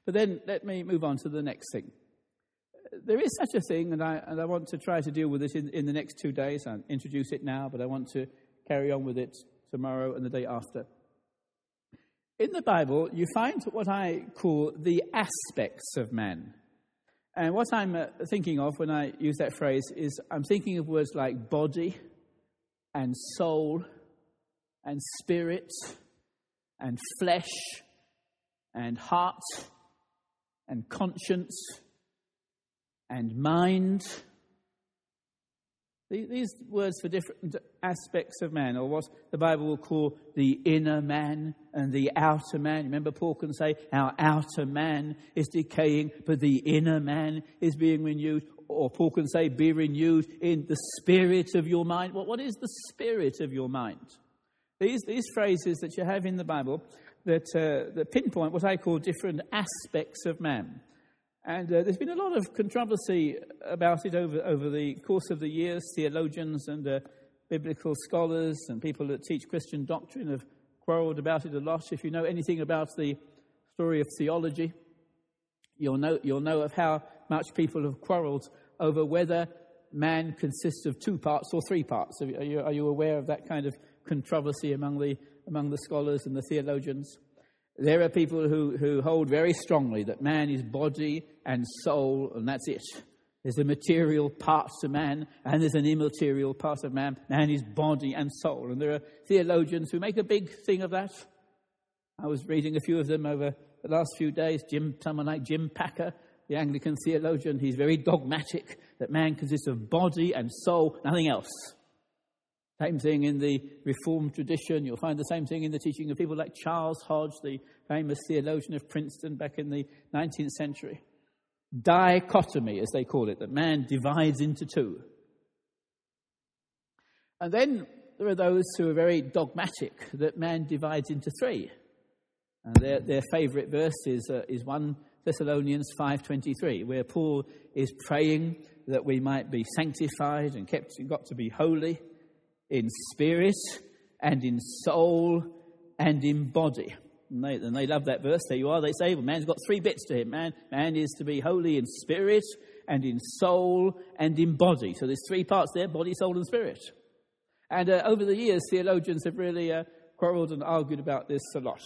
A: But then let me move on to the next thing. There is such a thing, and I, and I want to try to deal with it in, in the next two days. I'll introduce it now, but I want to carry on with it tomorrow and the day after. In the Bible, you find what I call the aspects of man. And what I'm uh, thinking of when I use that phrase is I'm thinking of words like body and soul and spirit and flesh and heart and conscience and mind. These words for different aspects of man, or what the Bible will call the inner man and the outer man. Remember, Paul can say, Our outer man is decaying, but the inner man is being renewed. Or Paul can say, Be renewed in the spirit of your mind. Well, what is the spirit of your mind? These, these phrases that you have in the Bible that, uh, that pinpoint what I call different aspects of man. And uh, there's been a lot of controversy about it over, over the course of the years. Theologians and uh, biblical scholars and people that teach Christian doctrine have quarreled about it a lot. If you know anything about the story of theology, you'll know, you'll know of how much people have quarreled over whether man consists of two parts or three parts. Are you, are you aware of that kind of controversy among the, among the scholars and the theologians. There are people who, who hold very strongly that man is body and soul, and that's it. There's a material part to man, and there's an immaterial part of man. Man is body and soul. And there are theologians who make a big thing of that. I was reading a few of them over the last few days. Jim, someone like Jim Packer, the Anglican theologian, he's very dogmatic that man consists of body and soul, nothing else. Same thing in the Reformed tradition. You'll find the same thing in the teaching of people like Charles Hodge, the famous theologian of Princeton back in the 19th century. Dichotomy, as they call it, that man divides into two. And then there are those who are very dogmatic that man divides into three. And their, their favorite verse is, uh, is 1 Thessalonians 5.23, where Paul is praying that we might be sanctified and kept, got to be holy in spirit and in soul and in body. And they, and they love that verse. There you are. They say, well, man's got three bits to him. Man, man is to be holy in spirit and in soul and in body. So there's three parts there body, soul, and spirit. And uh, over the years, theologians have really uh, quarreled and argued about this a lot.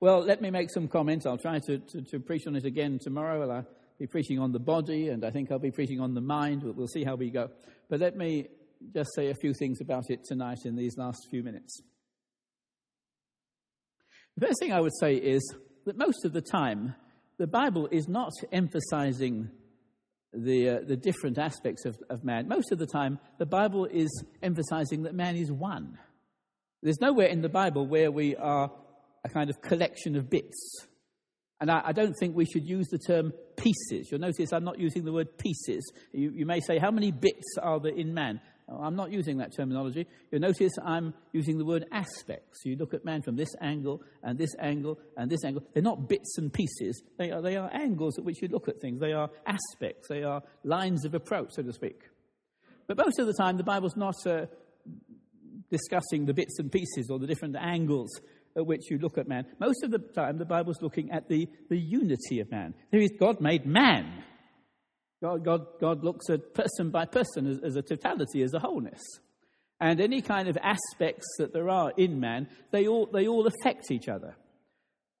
A: Well, let me make some comments. I'll try to, to, to preach on it again tomorrow. I'll be preaching on the body, and I think I'll be preaching on the mind. We'll, we'll see how we go. But let me just say a few things about it tonight in these last few minutes. The first thing I would say is that most of the time, the Bible is not emphasizing the, uh, the different aspects of, of man. Most of the time, the Bible is emphasizing that man is one. There's nowhere in the Bible where we are a kind of collection of bits. And I, I, don't think we should use the term pieces. You'll notice I'm not using the word pieces. You, you may say, How many bits are there in man? I'm not using that terminology. You'll notice I'm using the word aspects. You look at man from this angle and this angle and this angle. They're not bits and pieces. They are, they are angles at which you look at things. They are aspects. They are lines of approach, so to speak. But most of the time, the Bible's not uh, discussing the bits and pieces or the different angles at which you look at man. Most of the time, the Bible's looking at the, the unity of man. There is God made man. God, God, God looks at person by person as, as a totality, as a wholeness. And any kind of aspects that there are in man, they all, they all affect each other.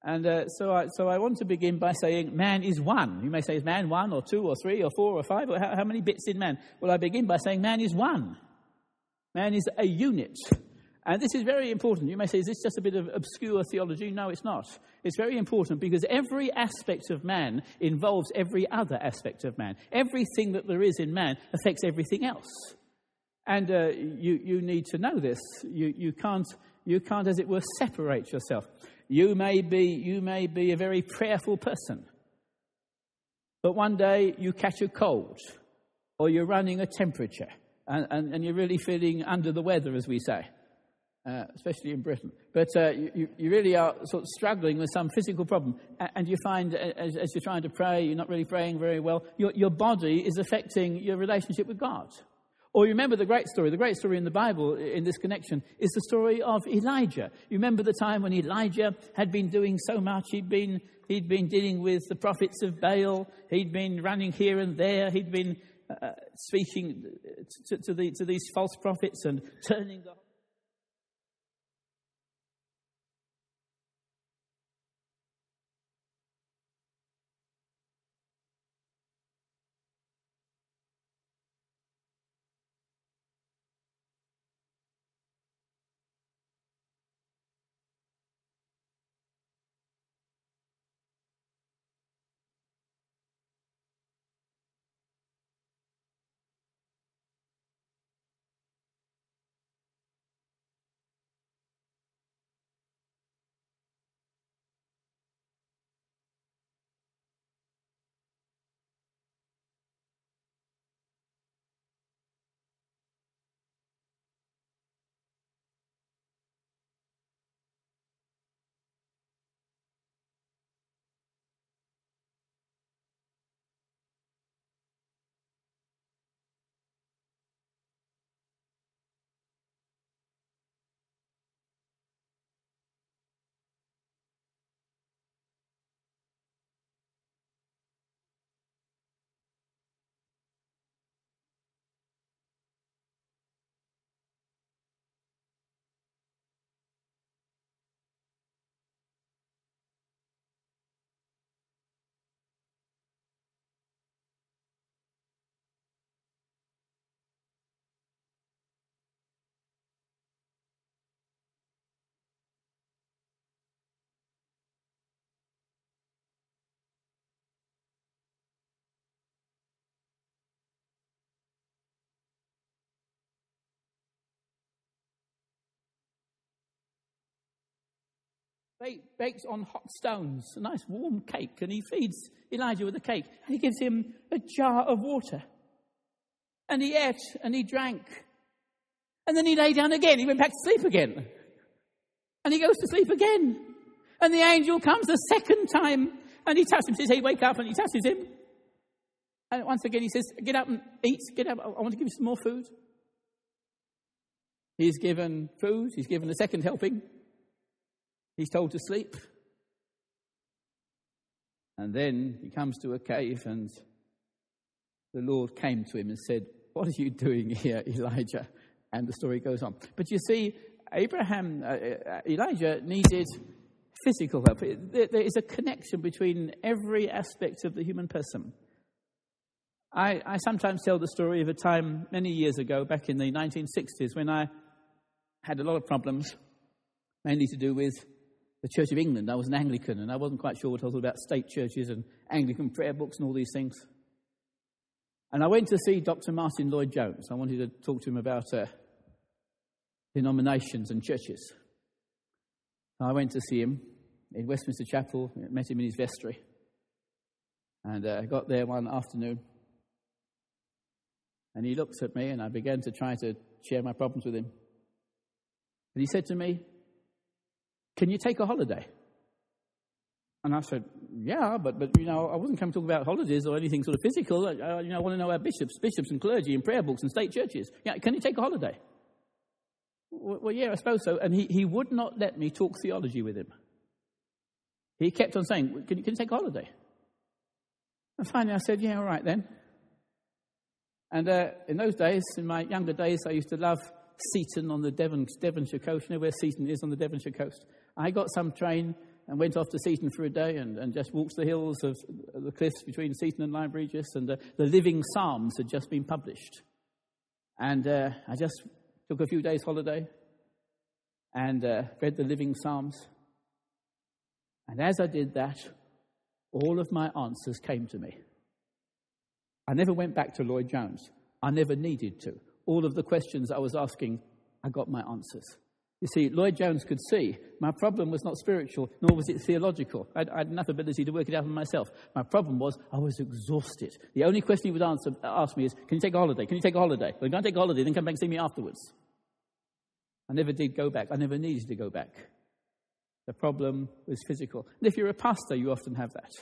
A: And uh, so, I, so I want to begin by saying man is one. You may say, is man one or two or three or four or five? Or how, how many bits in man? Well, I begin by saying man is one. Man is a unit. And this is very important. You may say, is this just a bit of obscure theology? No, it's not. It's very important because every aspect of man involves every other aspect of man. Everything that there is in man affects everything else. And uh, you, you need to know this. You, you, can't, you can't, as it were, separate yourself. You may, be, you may be a very prayerful person, but one day you catch a cold or you're running a temperature and, and, and you're really feeling under the weather, as we say uh, especially in Britain. But uh, you, you, really are sort of struggling with some physical problem, and you find as, as, you're trying to pray, you're not really praying very well. Your, your body is affecting your relationship with God. Or you remember the great story. The great story in the Bible in this connection is the story of Elijah. You remember the time when Elijah had been doing so much. He'd been, he'd been dealing with the prophets of Baal. He'd been running here and there. He'd been uh, speaking to, to, the, to these false prophets and turning the bakes on hot stones, a nice warm cake, and he feeds Elijah with the cake, and he gives him a jar of water. And he ate and he drank. And then he lay down again. He went back to sleep again. And he goes to sleep again. And the angel comes a second time and he touches him, says, Hey, wake up, and he touches him. And once again he says, Get up and eat, get up, I want to give you some more food. He's given food, he's given a second helping. He's told to sleep. And then he comes to a cave, and the Lord came to him and said, What are you doing here, Elijah? And the story goes on. But you see, Abraham, uh, uh Elijah needed physical health. There is a connection between every aspect of the human person. I, I, sometimes tell the story of a time many years ago, back in the 1960s, when I had a lot of problems, mainly to do with the Church of England. I was an Anglican, and I wasn't quite sure what I was about state churches and Anglican prayer books and all these things. And I went to see Dr. Martyn Lloyd-Jones. I wanted to talk to him about uh, denominations and churches. I went to see him in Westminster Chapel, met him in his vestry. And uh, I got there one afternoon. And he looked at me, and I began to try to share my problems with him. And he said to me, Can you take a holiday? And I said, Yeah, but, but you know, I wasn't coming to talk about holidays or anything sort of physical. I, you know, I want to know about bishops, bishops and clergy and prayer books and state churches. Yeah, can you take a holiday? Well, yeah, I suppose so. And he, he would not let me talk theology with him. He kept on saying, Can you, can you take a holiday? And finally I said, Yeah, all right then. And uh, in those days, in my younger days, I used to love Seaton on the Devon, Devonshire coast. You know where Seaton is on the Devonshire coast? I got some train and went off to Seaton for a day and, and just walked the hills of the cliffs between Seaton and Lyme Regis. And uh, the Living Psalms had just been published. And uh, I just took a few days' holiday and uh, read the Living Psalms. And as I did that, all of my answers came to me. I never went back to Lloyd-Jones. I never needed to. All of the questions I was asking, I got my answers. You see, Lloyd-Jones could see my problem was not spiritual, nor was it theological. I, had enough ability to work it out for myself. My problem was I was exhausted. The only question he would answer, ask me is, Can you take a holiday? Can you take a holiday? Well, can I take a holiday? Then come back and see me afterwards. I never did go back. I never needed to go back. The problem was physical. And if you're a pastor, you often have that.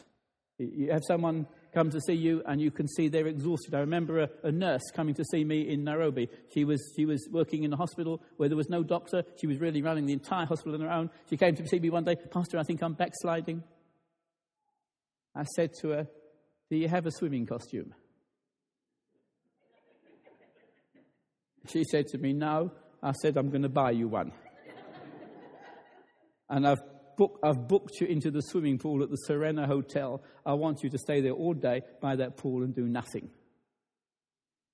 A: You have someone come to see you and you can see they're exhausted. I remember a, a, nurse coming to see me in Nairobi. She was, she was working in a hospital where there was no doctor. She was really running the entire hospital on her own. She came to see me one day, Pastor, I think I'm backsliding. I said to her, Do you have a swimming costume? She said to me, No. I said, I'm going to buy you one. and I've book, I've booked you into the swimming pool at the Serena Hotel. I want you to stay there all day by that pool and do nothing.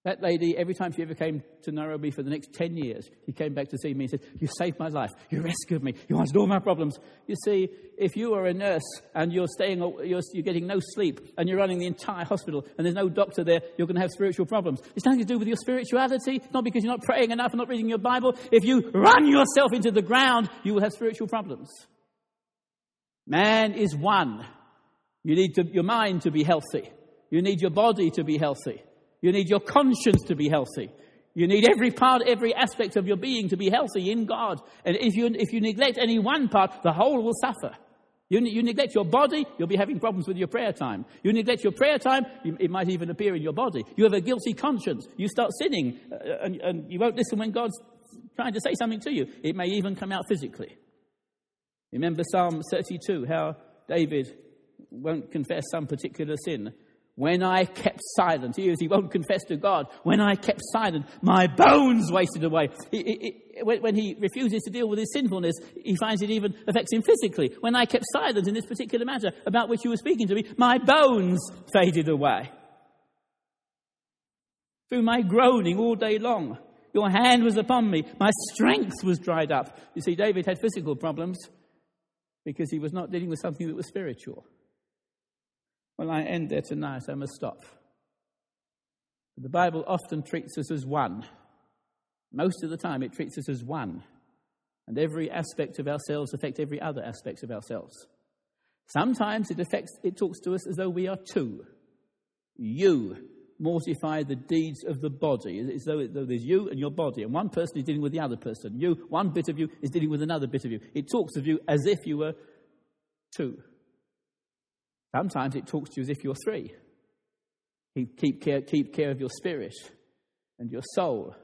A: That lady, every time she ever came to Nairobi for the next 10 years, she came back to see me and said, You saved my life. You rescued me. You answered all my problems. You see, if you are a nurse and you're, staying, you're, you're getting no sleep and you're running the entire hospital and there's no doctor there, you're going to have spiritual problems. It's nothing to do with your spirituality. It's not because you're not praying enough and not reading your Bible. If you run yourself into the ground, you will have spiritual problems. Man is one. You need to, your mind to be healthy. You need your body to be healthy. You need your conscience to be healthy. You need every part, every aspect of your being to be healthy in God. And if you, if you neglect any one part, the whole will suffer. You, you neglect your body, you'll be having problems with your prayer time. You neglect your prayer time, you, it might even appear in your body. You have a guilty conscience. You start sinning, uh, and, and you won't listen when God's trying to say something to you. It may even come out physically. Remember Psalm 32, how David won't confess some particular sin. When I kept silent, he, he won't confess to God. When I kept silent, my bones wasted away. He, he, when he refuses to deal with his sinfulness, he finds it even affects him physically. When I kept silent in this particular matter about which you were speaking to me, my bones faded away. Through my groaning all day long, your hand was upon me. My strength was dried up. You see, David had physical problems because he was not dealing with something that was spiritual. Well, I end there tonight. I must stop. The Bible often treats us as one. Most of the time, it treats us as one. And every aspect of ourselves affects every other aspect of ourselves. Sometimes it affects, it talks to us as though we are two. You mortify the deeds of the body. As though, there's you and your body, and one person is dealing with the other person. You, one bit of you, is dealing with another bit of you. It talks of you as if you were two. Sometimes it talks to you as if you're three. Keep care, keep care of your spirit and your soul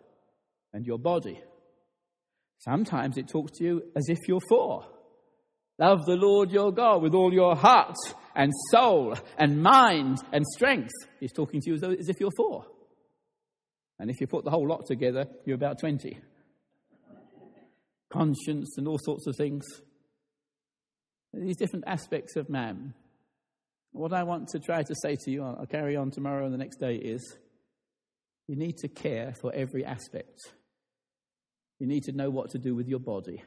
A: and your body. Sometimes it talks to you as if you're four. Love the Lord your God with all your heart and soul and mind and strength. He's talking to you as, though, as if you're four. And if you put the whole lot together, you're about 20. Conscience and all sorts of things. these different aspects of man. What I want to try to say to you, I'll carry on tomorrow and the next day, is you need to care for every aspect. You need to know what to do with your body.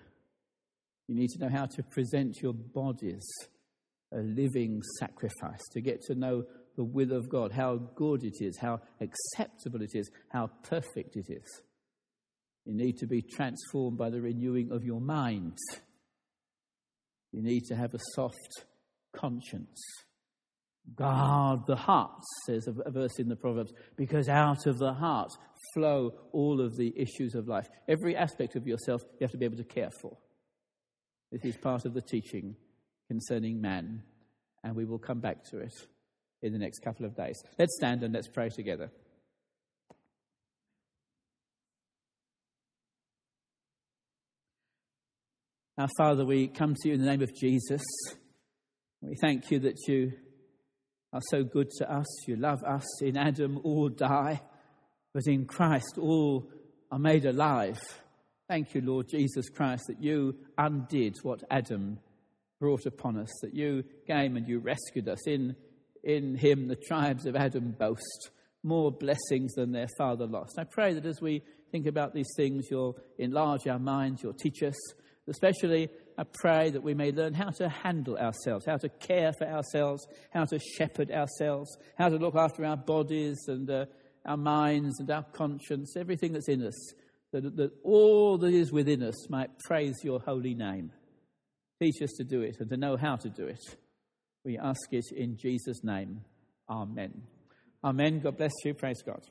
A: You need to know how to present your bodies a living sacrifice, to get to know the will of God, how good it is, how acceptable it is, how perfect it is. You need to be transformed by the renewing of your mind. You need to have a soft conscience. Guard the heart, says a verse in the Proverbs, because out of the heart flow all of the issues of life. Every aspect of yourself you have to be able to care for. This is part of the teaching concerning man, and we will come back to it in the next couple of days. Let's stand and let's pray together. Our Father, we come to you in the name of Jesus. We thank you that you are so good to us. You love us. In Adam, all die, but in Christ, all are made alive. Thank you, Lord Jesus Christ, that you undid what Adam brought upon us, that you came and you rescued us. In, in him, the tribes of Adam boast more blessings than their father lost. I pray that as we think about these things, you'll enlarge our minds, you'll teach us Especially, I pray that we may learn how to handle ourselves, how to care for ourselves, how to shepherd ourselves, how to look after our bodies and uh, our minds and our conscience, everything that's in us, that, that all that is within us might praise your holy name. Teach us to do it and to know how to do it. We ask it in Jesus' name. Amen. Amen. God bless you. Praise God.